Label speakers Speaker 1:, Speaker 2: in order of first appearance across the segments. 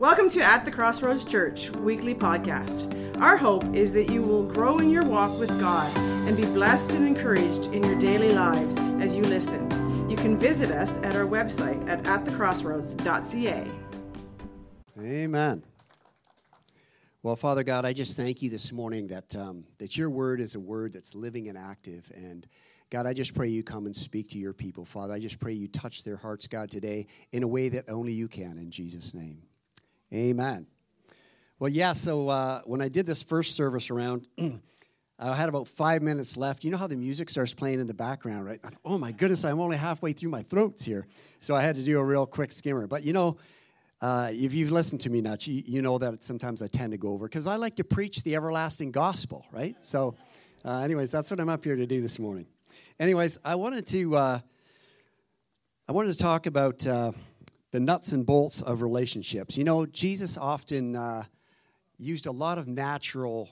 Speaker 1: Welcome to At the Crossroads Church weekly podcast. Our hope is that you will grow in your walk with God and be blessed and encouraged in your daily lives as you listen. You can visit us at our website at atthecrossroads.ca.
Speaker 2: Amen. Well, Father God, I just thank you this morning that um, that your word is a word that's living and active. And God, I just pray you come and speak to your people, Father. I just pray you touch their hearts, God, today in a way that only you can. In Jesus' name, Amen. Well, yeah. So uh, when I did this first service around. I had about five minutes left. You know how the music starts playing in the background, right? Oh my goodness, I'm only halfway through my throats here. So I had to do a real quick skimmer. But you know, uh, if you've listened to me much, you, you, know that sometimes I tend to go over because I like to preach the everlasting gospel, right? So, uh, anyways, that's what I'm up here to do this morning. Anyways, I wanted to uh, I wanted to talk about uh, the nuts and bolts of relationships. You know, Jesus often uh, used a lot of natural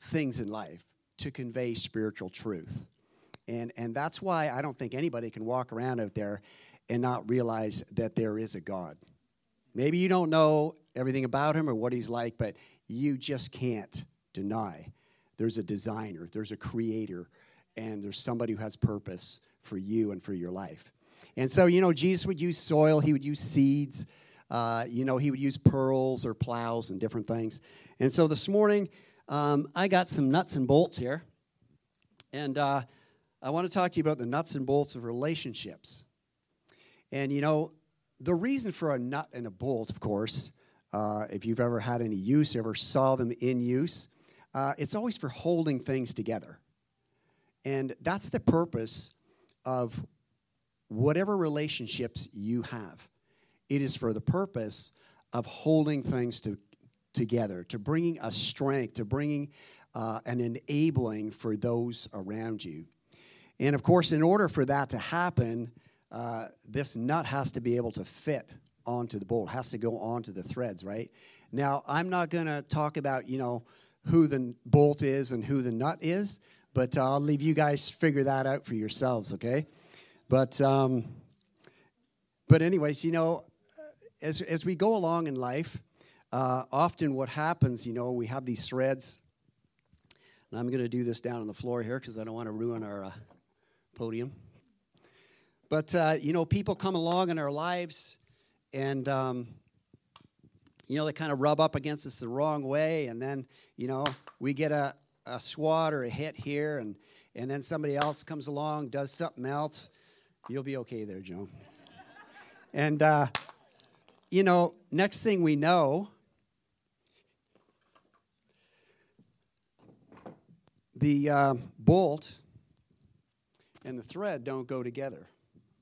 Speaker 2: things in life to convey spiritual truth, and and that's why I don't think anybody can walk around out there and not realize that there is a God. Maybe you don't know everything about him or what he's like, but you just can't deny there's a designer, there's a creator, and there's somebody who has purpose for you and for your life. And so, you know, Jesus would use soil, he would use seeds, uh, you know, he would use pearls or plows and different things. And so this morning, um, I got some nuts and bolts here. And uh, I want to talk to you about the nuts and bolts of relationships. And, you know, the reason for a nut and a bolt, of course, uh, if you've ever had any use, ever saw them in use, uh, it's always for holding things together. And that's the purpose of whatever relationships you have. It is for the purpose of holding things to, together, to bringing a strength, to bringing uh, an enabling for those around you. And of course, in order for that to happen, uh, this nut has to be able to fit onto the bolt, has to go onto the threads, right? Now, I'm not going to talk about, you know, who the bolt is and who the nut is, but I'll leave you guys figure that out for yourselves, okay? But, um, but anyways, you know, as, as we go along in life, uh, often what happens, you know, we have these threads, and I'm going to do this down on the floor here because I don't want to ruin our uh, podium. But, uh, you know, people come along in our lives and, um, you know, they kind of rub up against us the wrong way. And then, you know, we get a, a swat or a hit here. And, and then somebody else comes along, does something else. You'll be okay there, Joan. and, uh, you know, next thing we know, the uh, bolt and the thread don't go together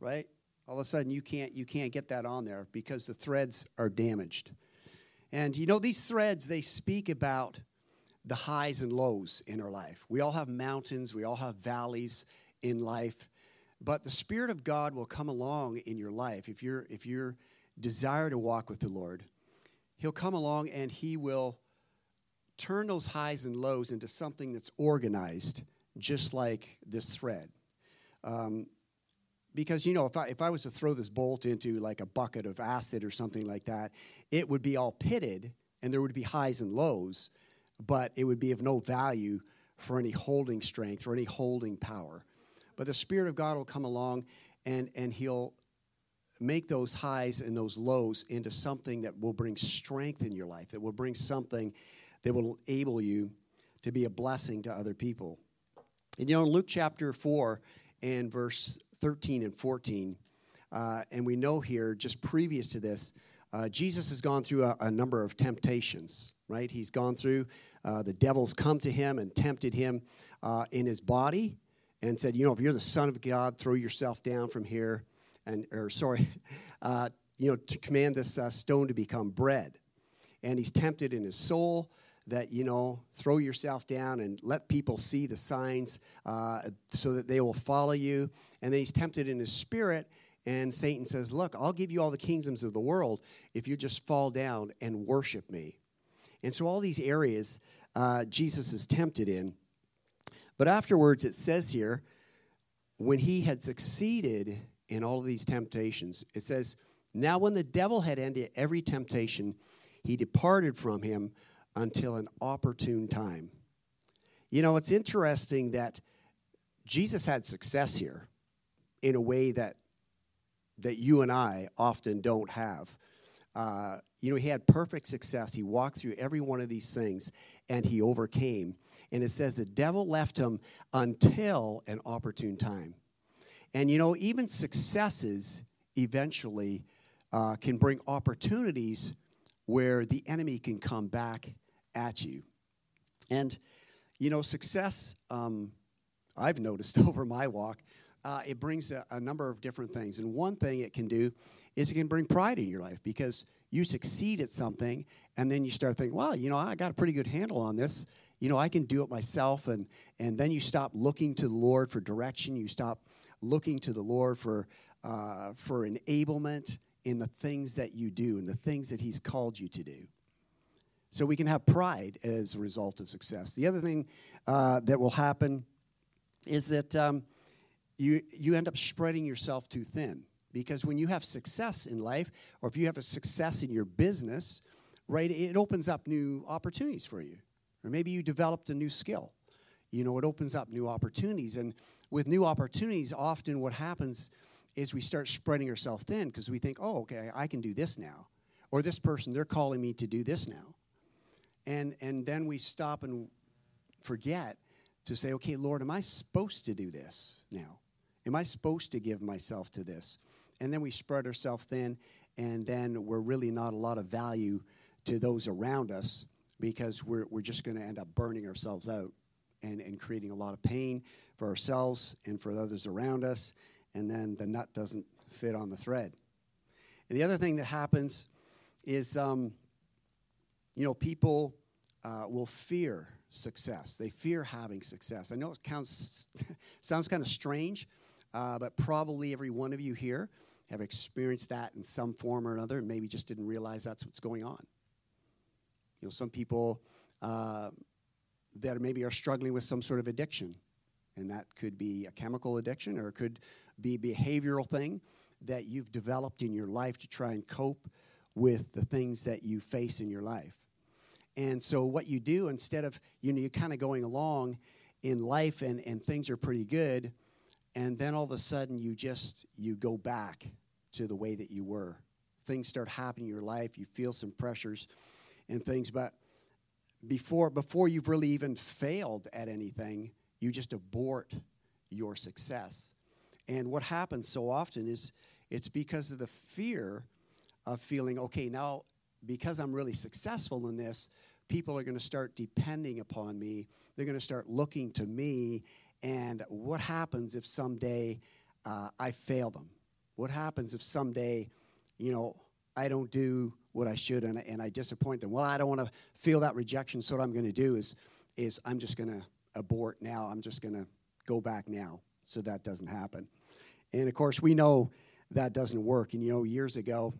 Speaker 2: right? All of a sudden you can't you can't get that on there because the threads are damaged. And you know these threads they speak about the highs and lows in our life. We all have mountains, we all have valleys in life, but the spirit of God will come along in your life if you're if you're desire to walk with the Lord. He'll come along and he will turn those highs and lows into something that's organized, just like this thread. Um, because you know if I, if I was to throw this bolt into like a bucket of acid or something like that it would be all pitted and there would be highs and lows but it would be of no value for any holding strength or any holding power but the spirit of god will come along and and he'll make those highs and those lows into something that will bring strength in your life that will bring something that will enable you to be a blessing to other people and you know in luke chapter 4 and verse 13 and 14. Uh, and we know here, just previous to this, uh, Jesus has gone through a, a, number of temptations, right? He's gone through, uh, the devil's come to him and tempted him uh, in his body and said, you know, if you're the Son of God, throw yourself down from here. And, or sorry, uh, you know, to command this uh, stone to become bread. And he's tempted in his soul that you know throw yourself down and let people see the signs uh, so that they will follow you and then he's tempted in his spirit and satan says look i'll give you all the kingdoms of the world if you just fall down and worship me and so all these areas uh, jesus is tempted in but afterwards it says here when he had succeeded in all of these temptations it says Now, when the devil had ended every temptation, he departed from him until an opportune time. You know, it's interesting that Jesus had success here in a way that that you and I often don't have. Uh, you know, he had perfect success. He walked through every one of these things and he overcame. And it says the devil left him until an opportune time. And you know, even successes eventually uh, can bring opportunities where the enemy can come back at you. And, you know, success, um, I've noticed over my walk, uh, it brings a, a, number of different things. And one thing it can do is it can bring pride in your life because you succeed at something and then you start thinking, well, you know, I got a pretty good handle on this. You know, I can do it myself. And, and then you stop looking to the Lord for direction. You stop looking to the Lord for, uh, for enablement in the things that you do and the things that He's called you to do. So we can have pride as a result of success. The other thing uh, that will happen is that um, you, you end up spreading yourself too thin. Because when you have success in life, or if you have a success in your business, right, it opens up new opportunities for you. Or maybe you developed a new skill. You know, it opens up new opportunities. And with new opportunities, often what happens is we start spreading ourselves thin because we think, oh, okay, I can do this now. Or this person, they're calling me to do this now. And, and then we stop and forget to say, okay, Lord, am I supposed to do this now? Am I supposed to give myself to this? And then we spread ourselves thin, and then we're really not a lot of value to those around us because we're, we're just going to end up burning ourselves out and, and creating a lot of pain for ourselves and for others around us. And then the nut doesn't fit on the thread. And the other thing that happens is, um, you know, people uh, will fear success. They fear having success. I know it counts, sounds kind of strange, uh, but probably every one of you here have experienced that in some form or another and maybe just didn't realize that's what's going on. You know, some people uh, that maybe are struggling with some sort of addiction, and that could be a chemical addiction or it could be a behavioral thing that you've developed in your life to try and cope with the things that you face in your life. And so what you do instead of you know you're kind of going along in life and, and things are pretty good, and then all of a sudden you just you go back to the way that you were. Things start happening in your life, you feel some pressures and things, but before before you've really even failed at anything, you just abort your success. And what happens so often is it's because of the fear of feeling, okay, now because I'm really successful in this, people are going to start depending upon me. They're going to start looking to me. And what happens if someday uh, I fail them? What happens if someday, you know, I don't do what I should and, and I disappoint them? Well, I don't want to feel that rejection. So what I'm going to do is, is I'm just going to abort now. I'm just going to go back now so that doesn't happen. And of course, we know that doesn't work. And you know, years ago,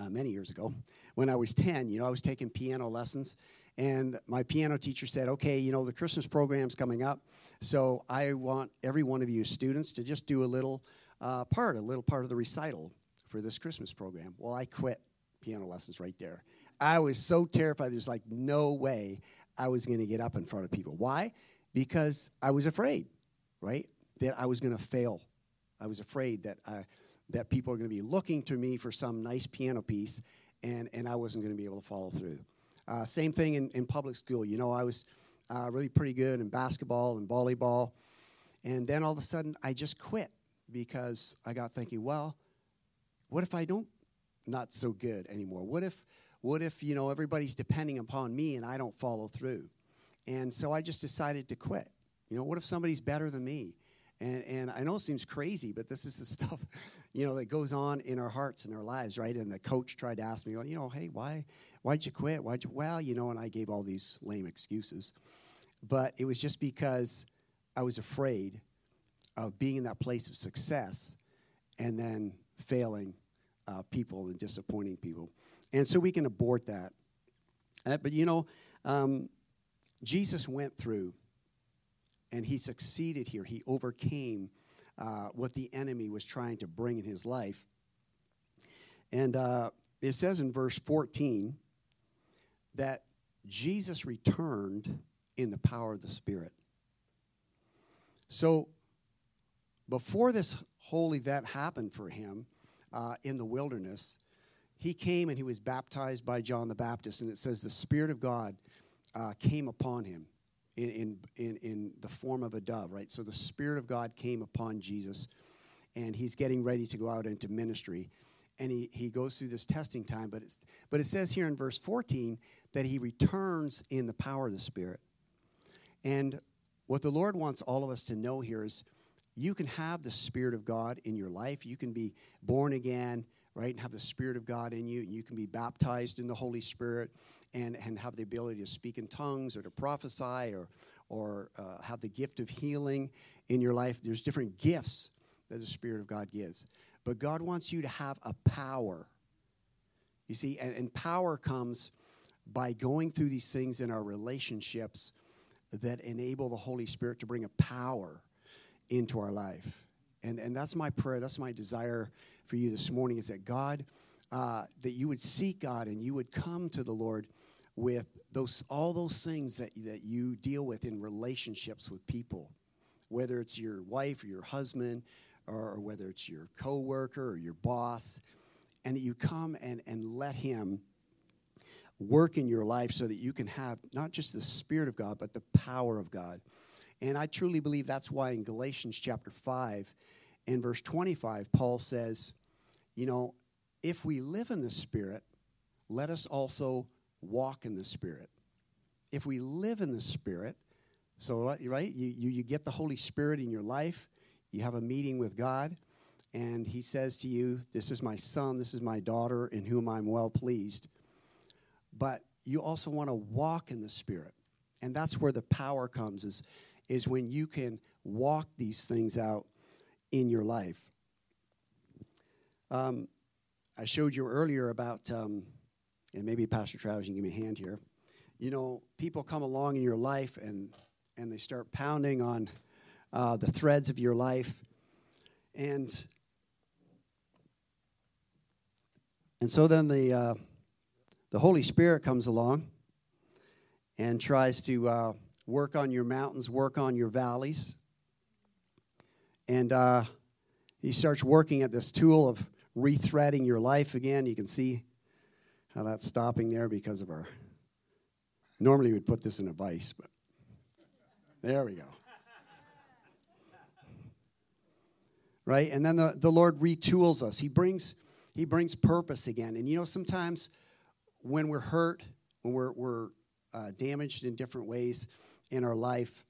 Speaker 2: uh, many years ago, when I was 10, you know, I was taking piano lessons. And my piano teacher said, okay, you know, the Christmas program's coming up. So I want every one of you students to just do a little uh, part, a little part of the recital for this Christmas program. Well, I quit piano lessons right there. I was so terrified. There's like no way I was going to get up in front of people. Why? Because I was afraid, right? That I was going to fail. I was afraid that I, that people are going to be looking to me for some nice piano piece, and, and I wasn't going to be able to follow through. Uh, same thing in, in public school. You know, I was uh, really pretty good in basketball and volleyball, and then all of a sudden I just quit because I got thinking, well, what if I don't not so good anymore? What if what if you know everybody's depending upon me and I don't follow through? And so I just decided to quit. You know, what if somebody's better than me? And, and I know it seems crazy, but this is the stuff, you know, that goes on in our hearts and our lives, right? And the coach tried to ask me, well, you know, hey, why, why'd you quit? Why'd you, well, you know, and I gave all these lame excuses. But it was just because I was afraid of being in that place of success and then failing uh, people and disappointing people. And so we can abort that. Uh, but you know, um, Jesus went through and he succeeded here. He overcame uh, what the enemy was trying to bring in his life. And uh, it says in verse 14 that Jesus returned in the power of the Spirit. So before this whole event happened for him uh, in the wilderness, he came and he was baptized by John the Baptist, and it says the Spirit of God uh, came upon him in, in, in, the form of a dove, right? So the Spirit of God came upon Jesus, and he's getting ready to go out into ministry. And he, he goes through this testing time, but, it's, but it says here in verse 14 that he returns in the power of the Spirit. And what the Lord wants all of us to know here is you can have the Spirit of God in your life. You can be born again, right, and have the Spirit of God in you. And You can be baptized in the Holy Spirit and, and have the ability to speak in tongues or to prophesy or, or uh, have the gift of healing in your life. There's different gifts that the Spirit of God gives. But God wants you to have a power. You see, and, and power comes by going through these things in our relationships that enable the Holy Spirit to bring a power into our life. And, and that's my prayer, that's my desire for you this morning is that God, uh, that you would seek God and you would come to the Lord with those all those things that, that you deal with in relationships with people, whether it's your wife or your husband, or whether it's your coworker or your boss, and that you come and, and let him work in your life so that you can have not just the Spirit of God, but the power of God. And I truly believe that's why in Galatians chapter 5 and verse 25, Paul says, you know, if we live in the Spirit, let us also walk in the Spirit. If we live in the Spirit, so, right, you, you, you get the Holy Spirit in your life, you have a meeting with God, and He says to you, This is my son, this is my daughter, in whom I'm well pleased. But you also want to walk in the Spirit. And that's where the power comes, is, is when you can walk these things out in your life. Um, I showed you earlier about, um, and maybe Pastor Travis, you can give me a hand here. You know, people come along in your life and, and they start pounding on uh, the threads of your life. And, and so then the, uh, the Holy Spirit comes along and tries to uh, work on your mountains, work on your valleys. And uh, he starts working at this tool of rethreading your life again. You can see how that's stopping there because of our. Normally, we'd put this in a vise, but there we go. Right? And then the, the Lord retools us. He brings, he brings purpose again. And you know, sometimes when we're hurt, when we're, we're uh, damaged in different ways in our life,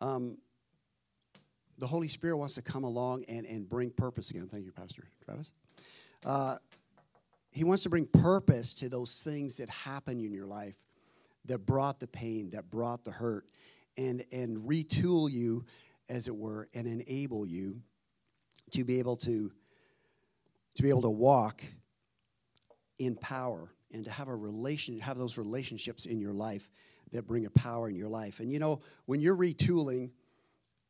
Speaker 2: um, the Holy Spirit wants to come along and, and bring purpose again. Thank you, Pastor Travis. Uh, he wants to bring purpose to those things that happen in your life that brought the pain, that brought the hurt, and, and retool you, as it were, and enable you to be able to, to be able to walk in power and to have a relation have those relationships in your life that bring a power in your life. And you know when you're retooling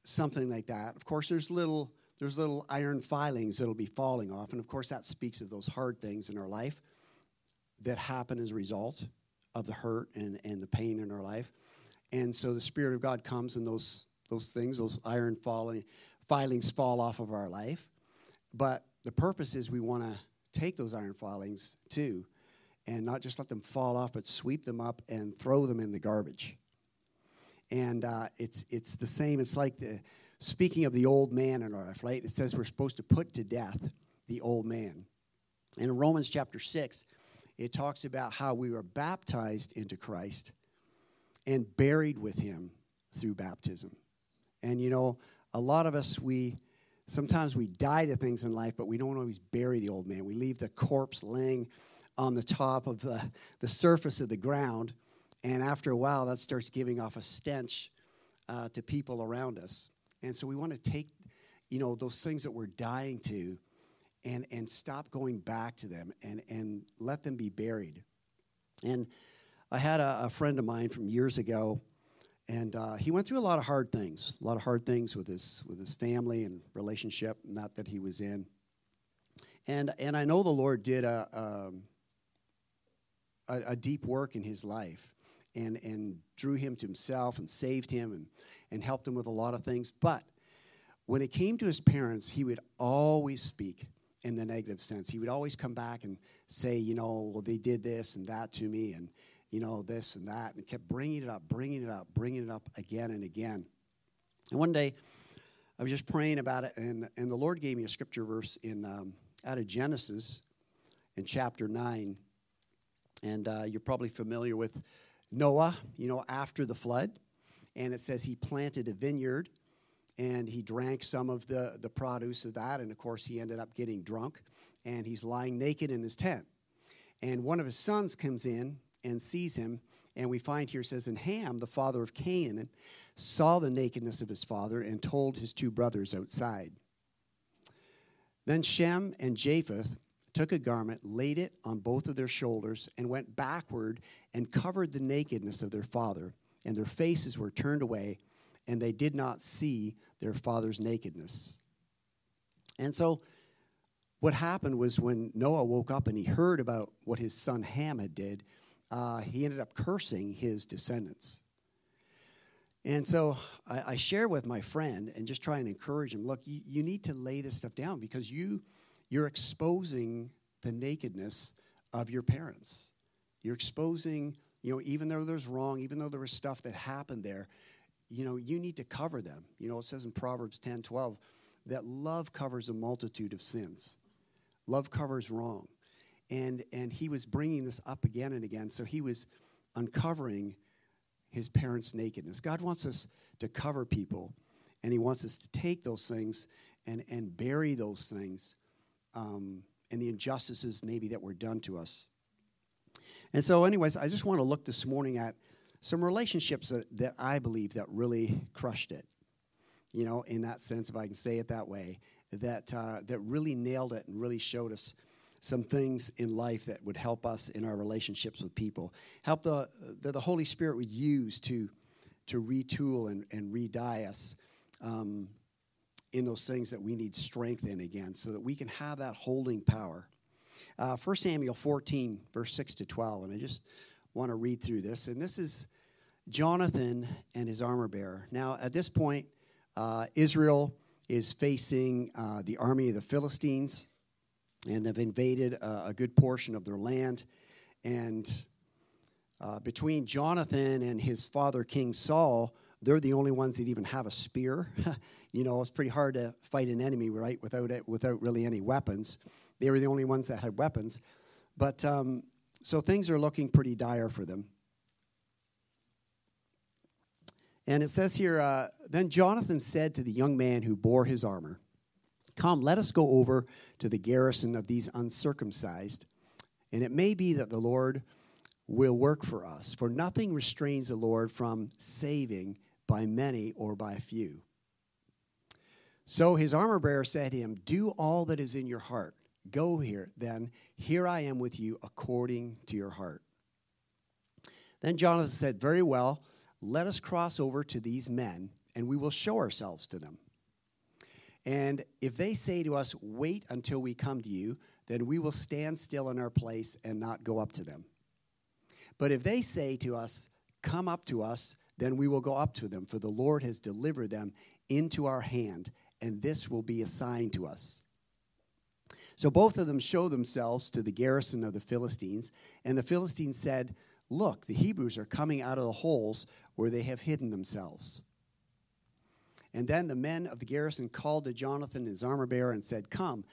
Speaker 2: something like that of course there's little there's little iron filings that'll be falling off. And of course that speaks of those hard things in our life that happen as a result of the hurt and, and the pain in our life. And so the spirit of god comes and those those things those iron falling filings fall off of our life. But the purpose is we want to take those iron filings too and not just let them fall off, but sweep them up and throw them in the garbage. And uh, it's, it's the same. It's like the, speaking of the old man in our life, right? It says we're supposed to put to death the old man. And in Romans chapter 6, it talks about how we were baptized into Christ and buried with him through baptism. And you know, a lot of us, we sometimes we die to things in life, but we don't always bury the old man. We leave the corpse laying on the top of the, the surface of the ground. And after a while, that starts giving off a stench uh, to people around us. And so we want to take, you know, those things that we're dying to and, and stop going back to them and, and let them be buried. And I had a, a friend of mine from years ago, and uh, he went through a lot of hard things, a lot of hard things with his, with his family and relationship, not that he was in. And, and I know the Lord did a, um, a, a, deep work in his life and, and drew him to himself and saved him and, and helped him with a lot of things. But when it came to his parents, he would always speak in the negative sense. He would always come back and say, you know, well, they did this and that to me, and, you know, this and that, and kept bringing it up, bringing it up, bringing it up again and again. And one day, I was just praying about it, and, and the Lord gave me a scripture verse in um, out of Genesis in chapter 9. And uh, you're probably familiar with Noah, you know, after the flood. And it says he planted a vineyard and he drank some of the, the produce of that. And of course, he ended up getting drunk and he's lying naked in his tent. And one of his sons comes in and sees him. And we find here says, And Ham, the father of Canaan, saw the nakedness of his father and told his two brothers outside. Then Shem and Japheth took a garment, laid it on both of their shoulders, and went backward and covered the nakedness of their father. And their faces were turned away, and they did not see their father's nakedness. And so, what happened was when Noah woke up and he heard about what his son Ham had did, uh, he ended up cursing his descendants. And so I, I, share with my friend and just try and encourage him. Look, you, you need to lay this stuff down because you you're exposing the nakedness of your parents. You're exposing, you know, even though there's wrong, even though there was stuff that happened there, you know, you need to cover them. You know, it says in Proverbs 10 12 that love covers a multitude of sins, love covers wrong. And, and he was bringing this up again and again. So he was uncovering his parents' nakedness. God wants us to cover people, and he wants us to take those things and, and bury those things um, and the injustices maybe that were done to us. And so, anyways, I just want to look this morning at some relationships that, that I believe that really crushed it. You know, in that sense, if I can say it that way, that uh, that really nailed it and really showed us some things in life that would help us in our relationships with people. Help the that the Holy Spirit would use to to retool and, and re-die us um, in those things that we need strength in again, so that we can have that holding power. Uh, 1 Samuel 14, verse 6 to 12, and I just want to read through this. And this is Jonathan and his armor bearer. Now, at this point, uh, Israel is facing uh, the army of the Philistines, and they've invaded a, a good portion of their land. And uh, between Jonathan and his father, King Saul, they're the only ones that even have a spear. you know, it's pretty hard to fight an enemy, right, without it, without really any weapons. They were the only ones that had weapons. But um, so things are looking pretty dire for them. And it says here uh, Then Jonathan said to the young man who bore his armor, Come, let us go over to the garrison of these uncircumcised, and it may be that the Lord will work for us. For nothing restrains the Lord from saving by many or by few. So his armor bearer said to him, Do all that is in your heart. Go here, then. Here I am with you according to your heart. Then Jonathan said, Very well, let us cross over to these men, and we will show ourselves to them. And if they say to us, Wait until we come to you, then we will stand still in our place and not go up to them. But if they say to us, Come up to us, then we will go up to them, for the Lord has delivered them into our hand, and this will be a sign to us. So both of them show themselves to the garrison of the Philistines, and the Philistines said, Look, the Hebrews are coming out of the holes where they have hidden themselves. And then the men of the garrison called to Jonathan, his armor bearer, and said, Come,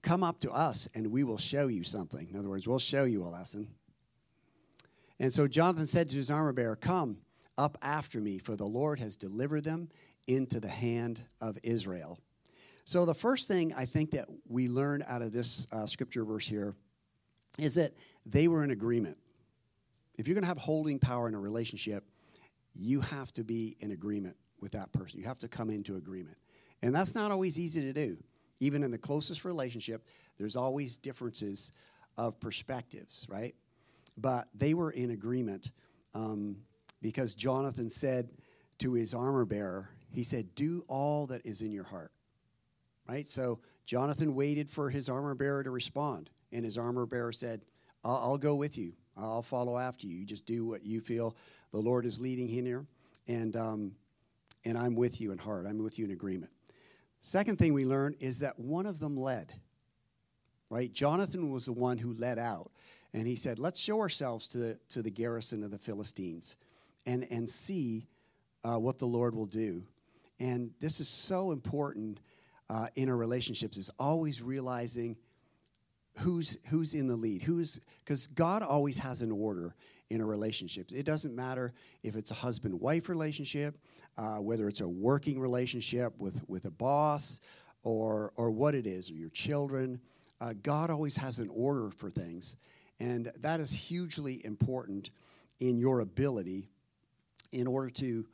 Speaker 2: come up to us, and we will show you something. In other words, we'll show you a lesson. And so Jonathan said to his armor bearer, Come up after me, for the Lord has delivered them into the hand of Israel. So, the first thing I think that we learn out of this uh, scripture verse here is that they were in agreement. If you're going to have holding power in a relationship, you have to be in agreement with that person. You have to come into agreement. And that's not always easy to do. Even in the closest relationship, there's always differences of perspectives, right? But they were in agreement um, because Jonathan said to his armor bearer, he said, Do all that is in your heart right? So Jonathan waited for his armor bearer to respond, and his armor bearer said, I'll, I'll go with you. I'll follow after you. Just do what you feel the Lord is leading here, and um, and I'm with you in heart. I'm with you in agreement. Second thing we learned is that one of them led. Right, Jonathan was the one who led out, and he said, "Let's show ourselves to the to the garrison of the Philistines, and and see uh, what the Lord will do." And this is so important uh, in our relationships: is always realizing who's who's in the lead who's because god always has an order in a relationship it doesn't matter if it's a husband wife relationship uh, whether it's a working relationship with with a boss or or what it is or your children uh, god always has an order for things and that is hugely important in your ability in order to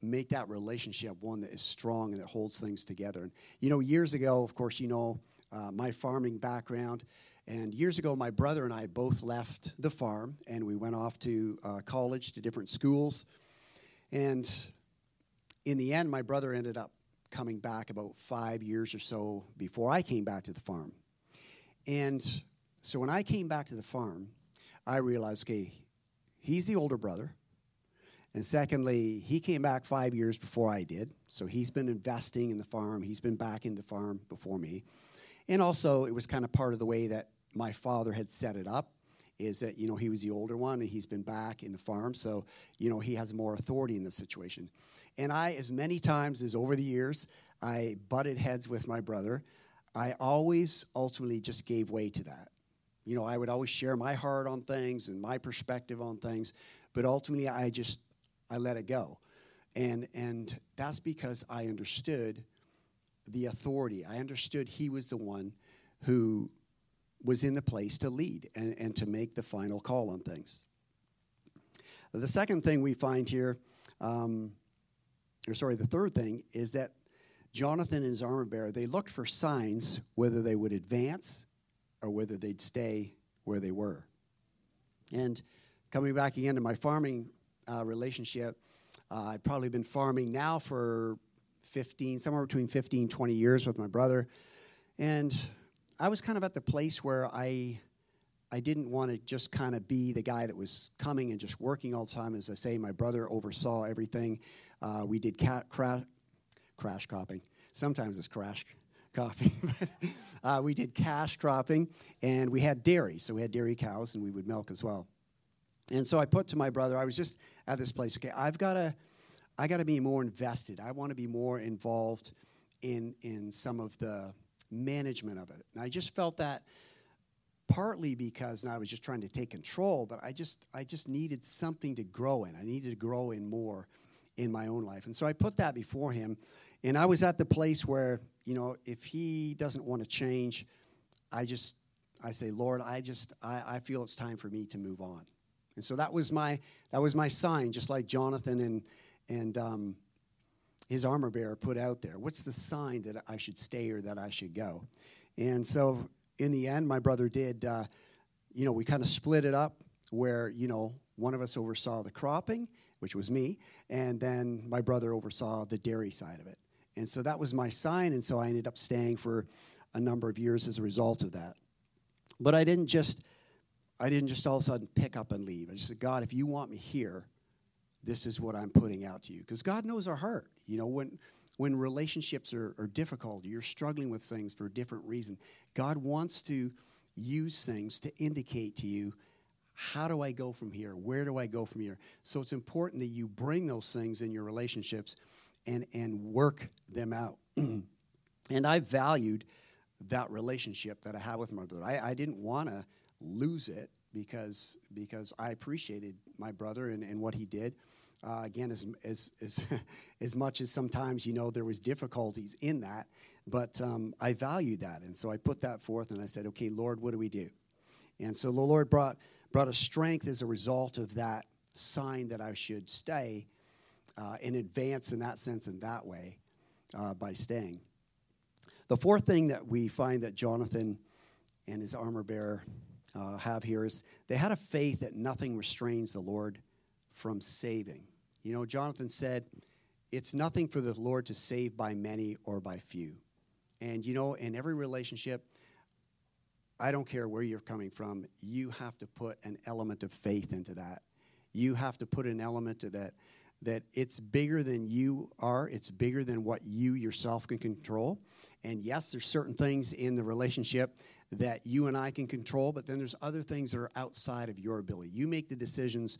Speaker 2: make that relationship one that is strong and that holds things together and you know years ago of course you know uh, my farming background. And years ago, my brother and I both left the farm and we went off to uh, college to different schools. And in the end, my brother ended up coming back about five years or so before I came back to the farm. And so when I came back to the farm, I realized okay, he's the older brother. And secondly, he came back five years before I did. So he's been investing in the farm, he's been back in the farm before me. And also, it was kind of part of the way that my father had set it up is that, you know, he was the older one and he's been back in the farm. So, you know, he has more authority in the situation. And I, as many times as over the years, I butted heads with my brother, I always ultimately just gave way to that. You know, I would always share my heart on things and my perspective on things, but ultimately I just I let it go. And and that's because I understood the authority. I understood he was the one who was in the place to lead and, and to make the final call on things. The second thing we find here, um, or sorry, the third thing is that Jonathan and his armor bearer, they looked for signs whether they would advance or whether they'd stay where they were. And coming back again to my farming uh, relationship, uh, I'd probably been farming now for 15, somewhere between 15, 20 years with my brother. And I was kind of at the place where I, I didn't want to just kind of be the guy that was coming and just working all the time. As I say, my brother oversaw everything. Uh, we did cat, cra- crash cropping. Sometimes it's crash cropping. uh, we did cash cropping, and we had dairy. So we had dairy cows, and we would milk as well. And so I put to my brother, I was just at this place, okay, I've got to I got to be more invested. I want to be more involved in in some of the management of it. And I just felt that partly because I was just trying to take control, but I just I just needed something to grow in. I needed to grow in more in my own life. And so I put that before him. And I was at the place where, you know, if he doesn't want to change, I just I say, Lord, I just I, I feel it's time for me to move on. And so that was my that was my sign, just like Jonathan and and um, his armor bearer put out there. What's the sign that I should stay or that I should go? And so in the end, my brother did, uh, you know, we kind of split it up where, you know, one of us oversaw the cropping, which was me, and then my brother oversaw the dairy side of it. And so that was my sign, and so I ended up staying for a number of years as a result of that. But I didn't just I didn't just all of a sudden pick up and leave. I just said, God, if you want me here, this is what I'm putting out to you. Because God knows our heart. You know, when when relationships are, are difficult, you're struggling with things for a different reason. God wants to use things to indicate to you how do I go from here? Where do I go from here? So it's important that you bring those things in your relationships and, and work them out. and I valued that relationship that I had with my brother. I, I didn't want to lose it because because I appreciated my brother and, and what he did. Uh, again, as, as, as, as much as sometimes, you know, there was difficulties in that, but um, I valued that. And so I put that forth and I said, okay, Lord, what do we do? And so the Lord brought, brought a strength as a result of that sign that I should stay uh, in advance in that sense in that way uh, by staying. The fourth thing that we find that Jonathan and his armor bearer uh, have here is they had a faith that nothing restrains the Lord from saving. You know, Jonathan said, It's nothing for the Lord to save by many or by few. And you know, in every relationship, I don't care where you're coming from, you have to put an element of faith into that. You have to put an element to that that it's bigger than you are, it's bigger than what you yourself can control. And yes, there's certain things in the relationship that you and I can control, but then there's other things that are outside of your ability. You make the decisions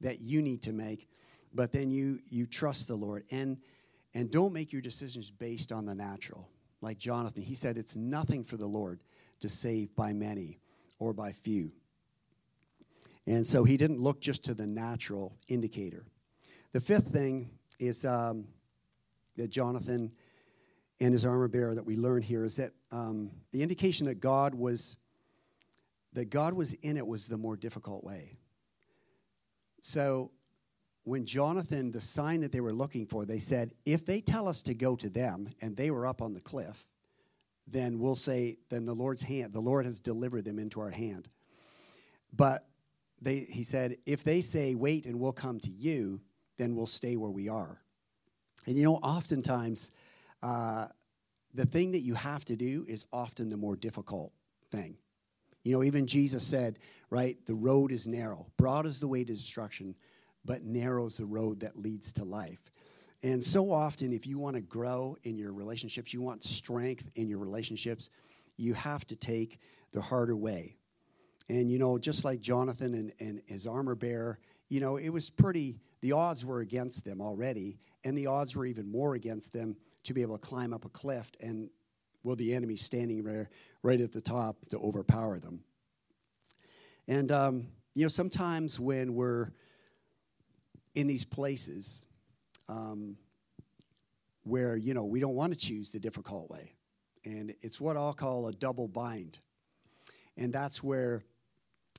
Speaker 2: that you need to make, but then you you trust the Lord. And and don't make your decisions based on the natural. Like Jonathan, he said it's nothing for the Lord to save by many or by few. And so he didn't look just to the natural indicator. The fifth thing is um, that Jonathan and his armor bearer that we learn here is that um, the indication that God was that God was in it was the more difficult way. So when Jonathan, the sign that they were looking for, they said, if they tell us to go to them, and they were up on the cliff, then we'll say, then the Lord's hand, the Lord has delivered them into our hand. But they, he said, if they say, wait and we'll come to you, then we'll stay where we are. And you know, oftentimes, uh, the thing that you have to do is often the more difficult thing. You know, even Jesus said, right, the road is narrow. Broad is the way to destruction, but narrow is the road that leads to life. And so often, if you want to grow in your relationships, you want strength in your relationships, you have to take the harder way. And, you know, just like Jonathan and, and his armor bearer, you know, it was pretty, the odds were against them already, and the odds were even more against them to be able to climb up a cliff and, well, the enemy standing there right at the top to overpower them. And, um, you know, sometimes when we're in these places, um, where you know we don't want to choose the difficult way. And it's what i'll call a double bind. And that's where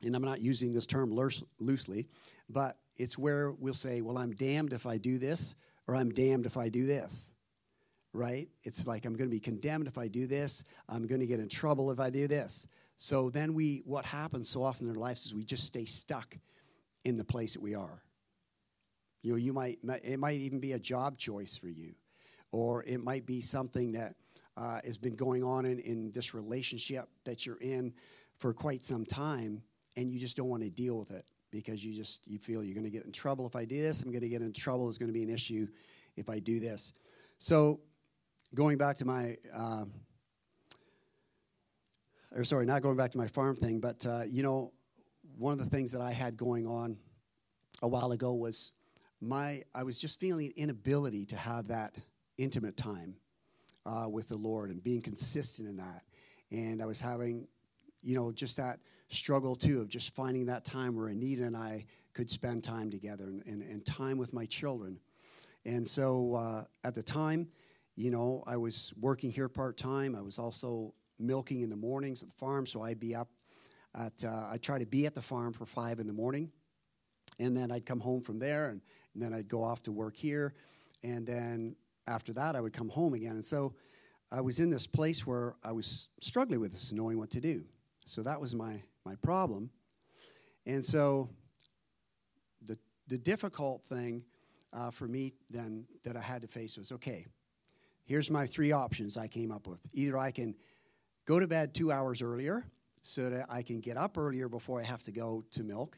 Speaker 2: and i'm not using this term loosely but it's where we'll say well i'm damned if i do this or i'm damned if i do this right? It's like i'm going to be condemned if i do this. I'm going to get in trouble if i do this. So then we what happens so often in our lives is we just stay stuck in the place that we are you know, you might, it might even be a job choice for you, or it might be something that uh, has been going on in, in this relationship that you're in for quite some time, and you just don't want to deal with it because you just you feel you're going to get in trouble if I do this. I'm going to get in trouble. There's going to be an issue if I do this. So, going back to my, uh, or sorry, not going back to my farm thing, but uh, you know, one of the things that I had going on a while ago was my I was just feeling an inability to have that intimate time uh, with the Lord and being consistent in that. And I was having, you know, just that struggle too of just finding that time where Anita and I could spend time together and, and, and time with my children. And so uh, at the time, you know, I was working here part time. I was also milking in the mornings at the farm, so I'd be up at, uh, I'd try to be at the farm for five in the morning. And then I'd come home from there and and then I'd go off to work here, and then after that I would come home again. And so I was in this place where I was struggling with this, knowing what to do. So that was my my problem. And so the the difficult thing uh, for me then that I had to face was okay. Here's my three options I came up with. Either I can go to bed two hours earlier so that I can get up earlier before I have to go to milk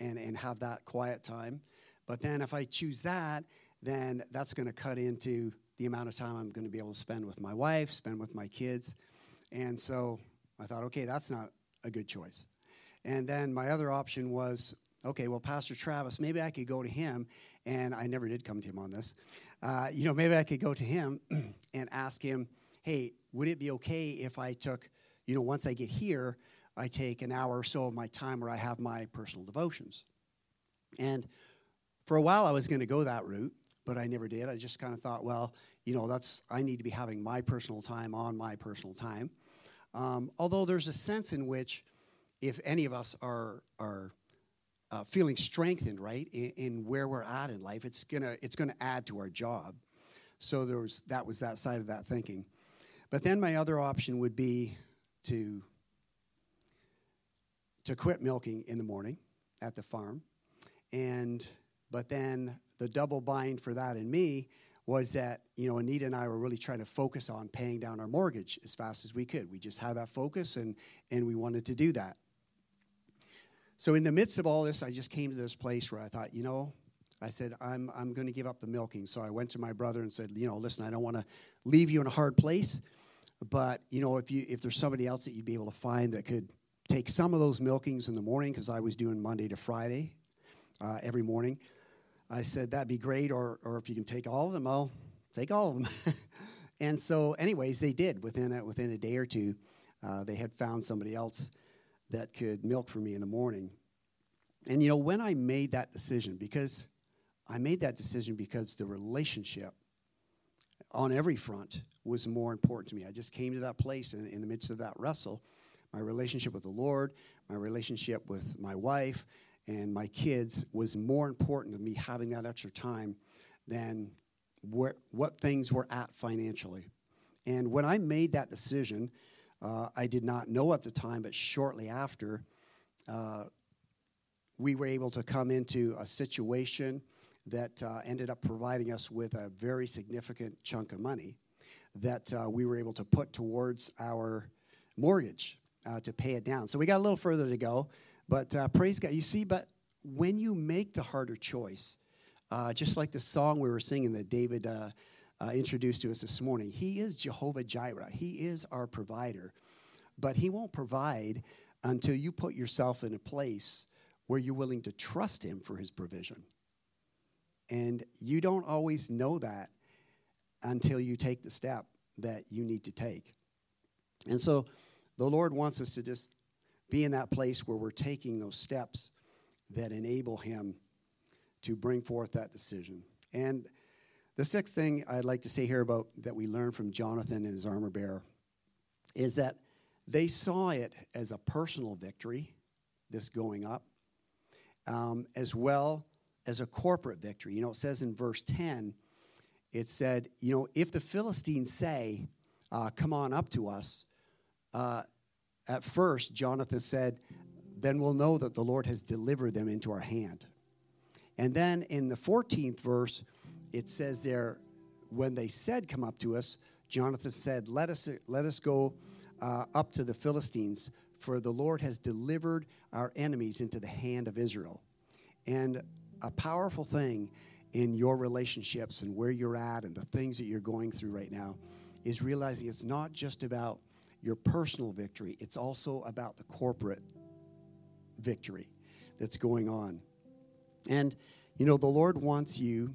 Speaker 2: and, and have that quiet time. But then if I choose that, then that's going to cut into the amount of time I'm going to be able to spend with my wife, spend with my kids. And so I thought, okay, that's not a good choice. And then my other option was, okay, well, Pastor Travis, maybe I could go to him, and I never did come to him on this. Uh, you know, maybe I could go to him and ask him, hey, would it be okay if I took, you know, once I get here, I take an hour or so of my time where I have my personal devotions? And for a while, I was going to go that route, but I never did. I just kind of thought, well, you know, that's I need to be having my personal time on my personal time. Um, although there's a sense in which, if any of us are are uh, feeling strengthened, right, in, in, where we're at in life, it's gonna it's gonna add to our job. So there was that was that side of that thinking. But then my other option would be to to quit milking in the morning at the farm and but then the double bind for that in me was that, you know, Anita and I were really trying to focus on paying down our mortgage as fast as we could. We just had that focus and, and we wanted to do that. So, in the midst of all this, I just came to this place where I thought, you know, I said, I'm, I'm going to give up the milking. So I went to my brother and said, you know, listen, I don't want to leave you in a hard place, but, you know, if, you, if there's somebody else that you'd be able to find that could take some of those milkings in the morning, because I was doing Monday to Friday uh, every morning, I said, that'd be great. Or, or if you can take all of them, I'll take all of them. and so, anyways, they did. Within a, within a day or two, uh, they had found somebody else that could milk for me in the morning. And, you know, when I made that decision, because I made that decision because the relationship on every front was more important to me. I just came to that place in, in the midst of that wrestle. My relationship with the Lord, my relationship with my wife, and my kids was more important to me having that extra time than where, what things were at financially. And when I made that decision, uh, I did not know at the time, but shortly after, uh, we were able to come into a situation that uh, ended up providing us with a very significant chunk of money that uh, we were able to put towards our mortgage uh, to pay it down. So we got a little further to go, but uh, praise God. You see, but when you make the harder choice, uh, just like the song we were singing that David uh, introduced to us this morning, He is Jehovah Jireh, He is our provider, but He won't provide until you put yourself in a place where you're willing to trust Him for His provision. And you don't always know that until you take the step that you need to take. And so the Lord wants us to just be in that place where we're taking those steps that enable Him to bring forth that decision. And the sixth thing I'd like to say here about that we learned from Jonathan and his armor bearer is that they saw it as a personal victory, this going up, um, as well as a corporate victory. You know, it says in verse 10, it said, you know, if the Philistines say, uh, come on up to us, uh, at first, Jonathan said, then we'll know that the Lord has delivered them into our hand. And then in the 14th verse, it says there, when they said, Come up to us, Jonathan said, Let us, let us go uh, up to the Philistines, for the Lord has delivered our enemies into the hand of Israel. And a powerful thing in your relationships and where you're at and the things that you're going through right now is realizing it's not just about your personal victory, it's also about the corporate victory that's going on. And, you know, the Lord wants you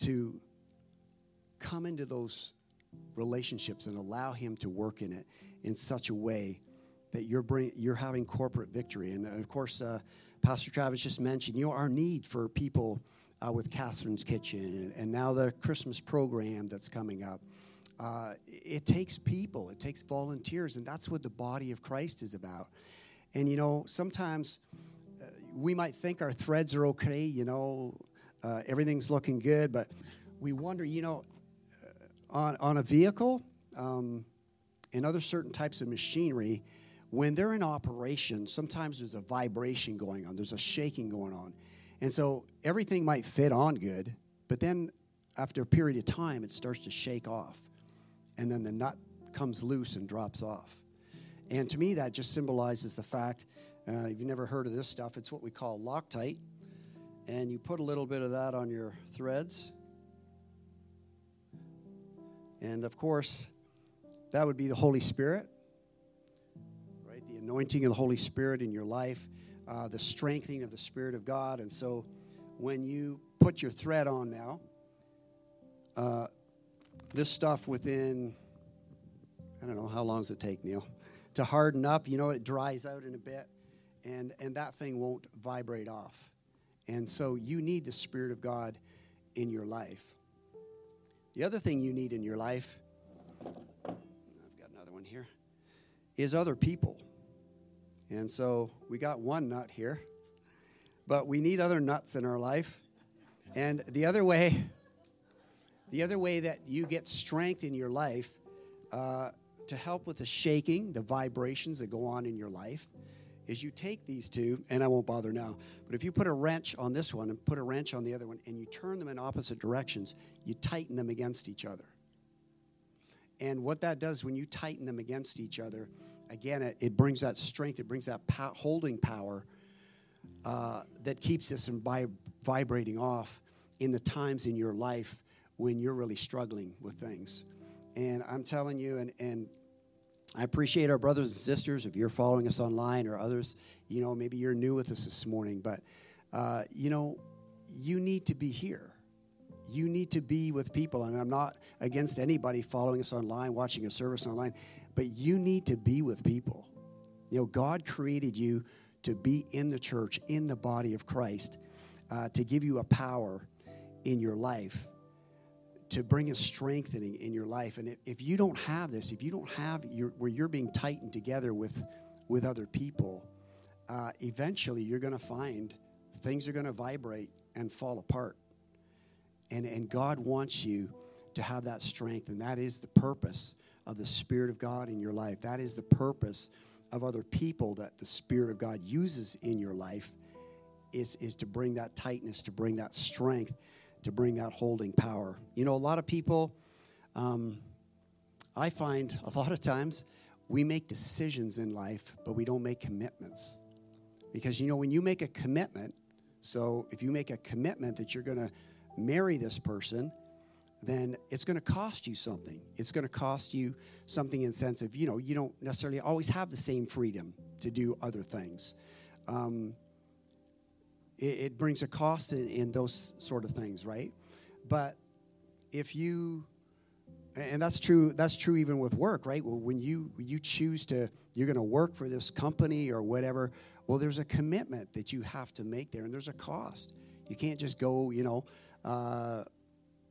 Speaker 2: to come into those relationships and allow Him to work in it in such a way that you're, bring, you're having corporate victory. And of course, uh, Pastor Travis just mentioned, you know, our need for people uh, with Catherine's Kitchen and, and, now the Christmas program that's coming up. Uh, it takes people, it takes volunteers, and that's what the body of Christ is about. And, you know, sometimes uh, we might think our threads are okay, you know, uh, everything's looking good, but we wonder, you know, uh, on, on a vehicle um, and other certain types of machinery, when they're in operation, sometimes there's a vibration going on, there's a shaking going on. And so everything might fit on good, but then after a period of time, it starts to shake off. And then the nut comes loose and drops off. And to me, that just symbolizes the fact uh, if you've never heard of this stuff, it's what we call Loctite. And you put a little bit of that on your threads. And of course, that would be the Holy Spirit right? The anointing of the Holy Spirit in your life, uh, the strengthening of the Spirit of God. And so when you put your thread on now, uh, this stuff within, I don't know, how long does it take, Neil? To harden up, you know, it dries out in a bit, and, and that thing won't vibrate off. And so you need the Spirit of God in your life. The other thing you need in your life, I've got another one here, is other people. And so we got one nut here, but we need other nuts in our life. And the other way, the other way that you get strength in your life uh, to help with the shaking, the vibrations that go on in your life, is you take these two, and I won't bother now, but if you put a wrench on this one and put a wrench on the other one, and you turn them in opposite directions, you tighten them against each other. And what that does when you tighten them against each other, again, it, it brings that strength, it brings that holding power uh, that keeps this from vi- vibrating off in the times in your life when you're really struggling with things. And I'm telling you, and, and I appreciate our brothers and sisters. If you're following us online or others, you know, maybe you're new with us this morning, but, uh, you know, you need to be here. You need to be with people. And I'm not against anybody following us online, watching a service online, but you need to be with people. You know, God created you to be in the church, in the body of Christ, uh, to give you a power in your life to bring a strengthening in your life. And if you don't have this, if you don't have your, where you're being tightened together with, with other people, uh, eventually you're going to find things are going to vibrate and fall apart. And, and God wants you to have that strength, and that is the purpose of the Spirit of God in your life. That is the purpose of other people that the Spirit of God uses in your life is, is to bring that tightness, to bring that strength to bring out holding power. You know, a lot of people, um, I find a lot of times we make decisions in life, but we don't make commitments. Because, you know, when you make a commitment, so if you make a commitment that you're going to marry this person, then it's going to cost you something. It's going to cost you something in sense of, you know, you don't necessarily always have the same freedom to do other things. Um, it, it brings a cost in, in those sort of things, right? But if you and that's true that's true even with work right? Well when you you choose to you're going to work for this company or whatever well there's a commitment that you have to make there and there's a cost. You can't just go you know uh,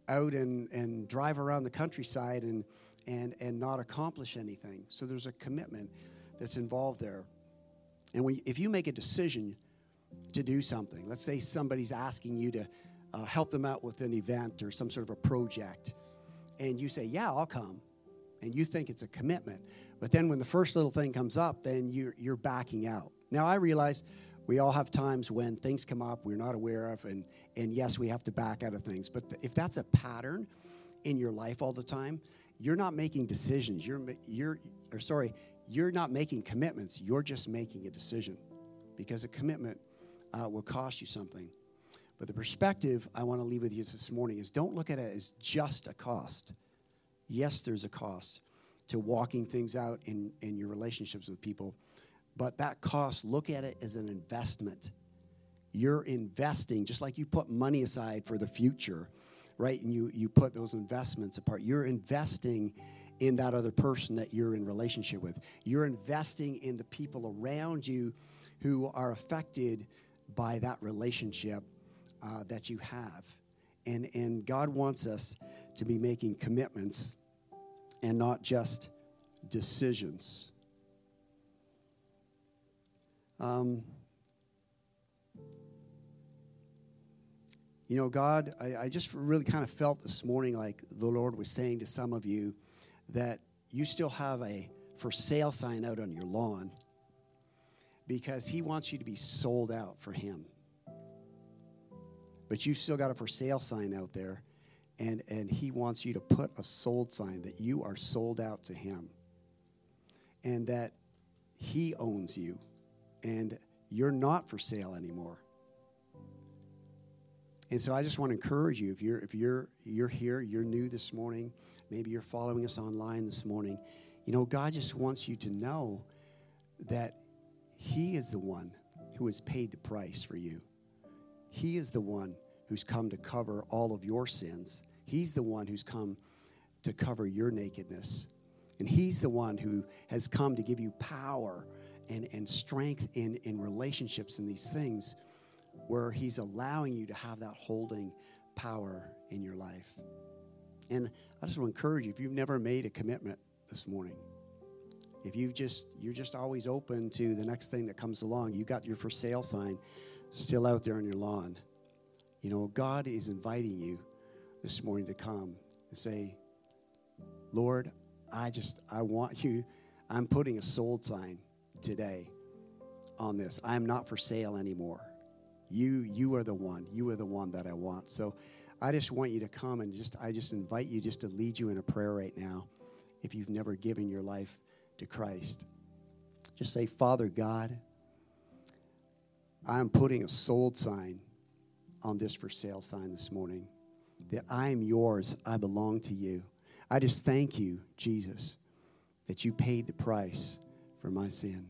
Speaker 2: out and and drive around the countryside and and and not accomplish anything. So there's a commitment that's involved there. And when, if you make a decision to do something. Let's say somebody's asking you to uh, help them out with an event or some sort of a project, and you say, Yeah, I'll come. And you think it's a commitment. But then when the first little thing comes up, then you're, you're backing out. Now, I realize we all have times when things come up we're not aware of, and, and yes, we have to back out of things. But if that's a pattern in your life all the time, you're not making decisions. You're, you're, or sorry, you're not making commitments. You're just making a decision because a commitment uh, will cost you something. But the perspective I want to leave with you this morning is don't look at it as just a cost. Yes, there's a cost to walking things out in, in your relationships with people, but that cost, look at it as an investment. You're investing, just like you put money aside for the future, right? And you, you put those investments apart. You're investing in that other person that you're in relationship with. You're investing in the people around you who are affected by that relationship uh, that you have. And, and God wants us to be making commitments and not just decisions. Um, you know, God, I, I just really kind of felt this morning like the Lord was saying to some of you that you still have a for sale sign out on your lawn because he wants you to be sold out for him. But you've still got a for sale sign out there, and, and he wants you to put a sold sign that you are sold out to him and that he owns you and you're not for sale anymore. And so I just want to encourage you if you're if you're you're here, you're new this morning, maybe you're following us online this morning, you know, God just wants you to know that he is the one who has paid the price for you. He is the one who's come to cover all of your sins. He's the one who's come to cover your nakedness. And He's the one who has come to give you power and, and strength in, in relationships and these things where He's allowing you to have that holding power in your life. And I just want to encourage you if you've never made a commitment this morning, if you just you're just always open to the next thing that comes along, you got your for sale sign still out there on your lawn. You know, God is inviting you this morning to come and say, Lord, I just I want you, I'm putting a sold sign today on this. I am not for sale anymore. You, you are the one. You are the one that I want. So I just want you to come and just, I just invite you just to lead you in a prayer right now if you've never given your life to Christ. Just say, Father God, I am putting a sold sign on this for sale sign this morning that I am yours, I belong to you. I just thank you, Jesus, that you paid the price for my sin.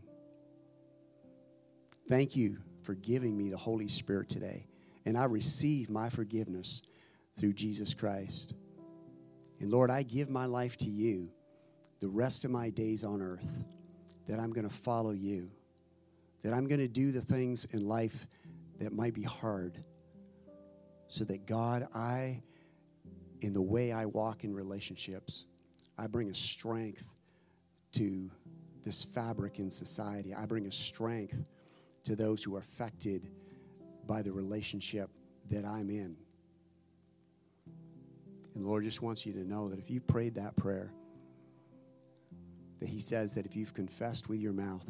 Speaker 2: Thank you for giving me the Holy Spirit today. And I receive my forgiveness through Jesus Christ. And Lord, I give my life to you the rest of my days on earth, that I'm going to follow you, that I'm going to do the things in life that might be hard, so that God, I, in the way I walk in relationships, I bring a strength to this fabric in society. I bring a strength to those who are affected by the relationship that I'm in. And the Lord just wants you to know that if you prayed that prayer, that He says that if you've confessed with your mouth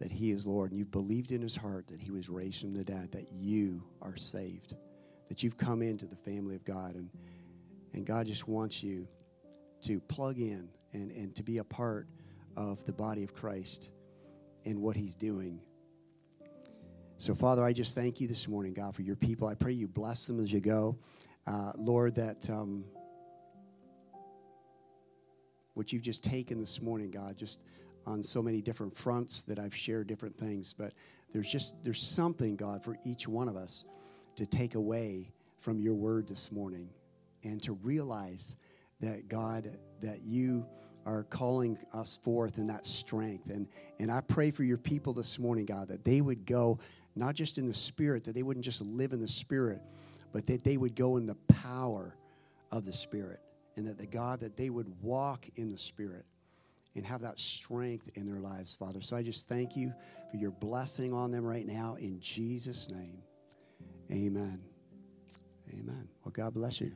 Speaker 2: that He is Lord and you've believed in His heart that He was raised from the dead, that you are saved, that you've come into the family of God. And, and God just wants you to plug in and, and to be a part of the body of Christ and what He's doing. So, Father, I just thank you this morning, God, for your people. I pray you bless them as you go. Uh, Lord, that um, what you've just taken this morning, God, just on so many different fronts that I've shared different things, but there's just there's something, God, for each one of us to take away from your word this morning and to realize that God, that you are calling us forth in that strength. And, and I pray for your people this morning, God, that they would go not just in the spirit, that they wouldn't just live in the spirit, but that they would go in the power of the spirit. And that the God, that they would walk in the spirit and have that strength in their lives, Father. So I just thank you for your blessing on them right now in Jesus' name. Amen. Amen. Well, God bless you.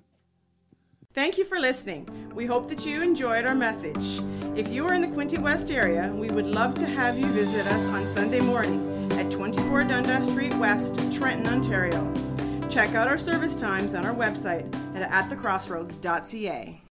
Speaker 1: Thank you for listening. We hope that you enjoyed our message. If you are in the Quinte West area, we would love to have you visit us on Sunday morning at 24 Dundas Street West, Trenton, Ontario. Check out our service times on our website at atthecrossroads.ca.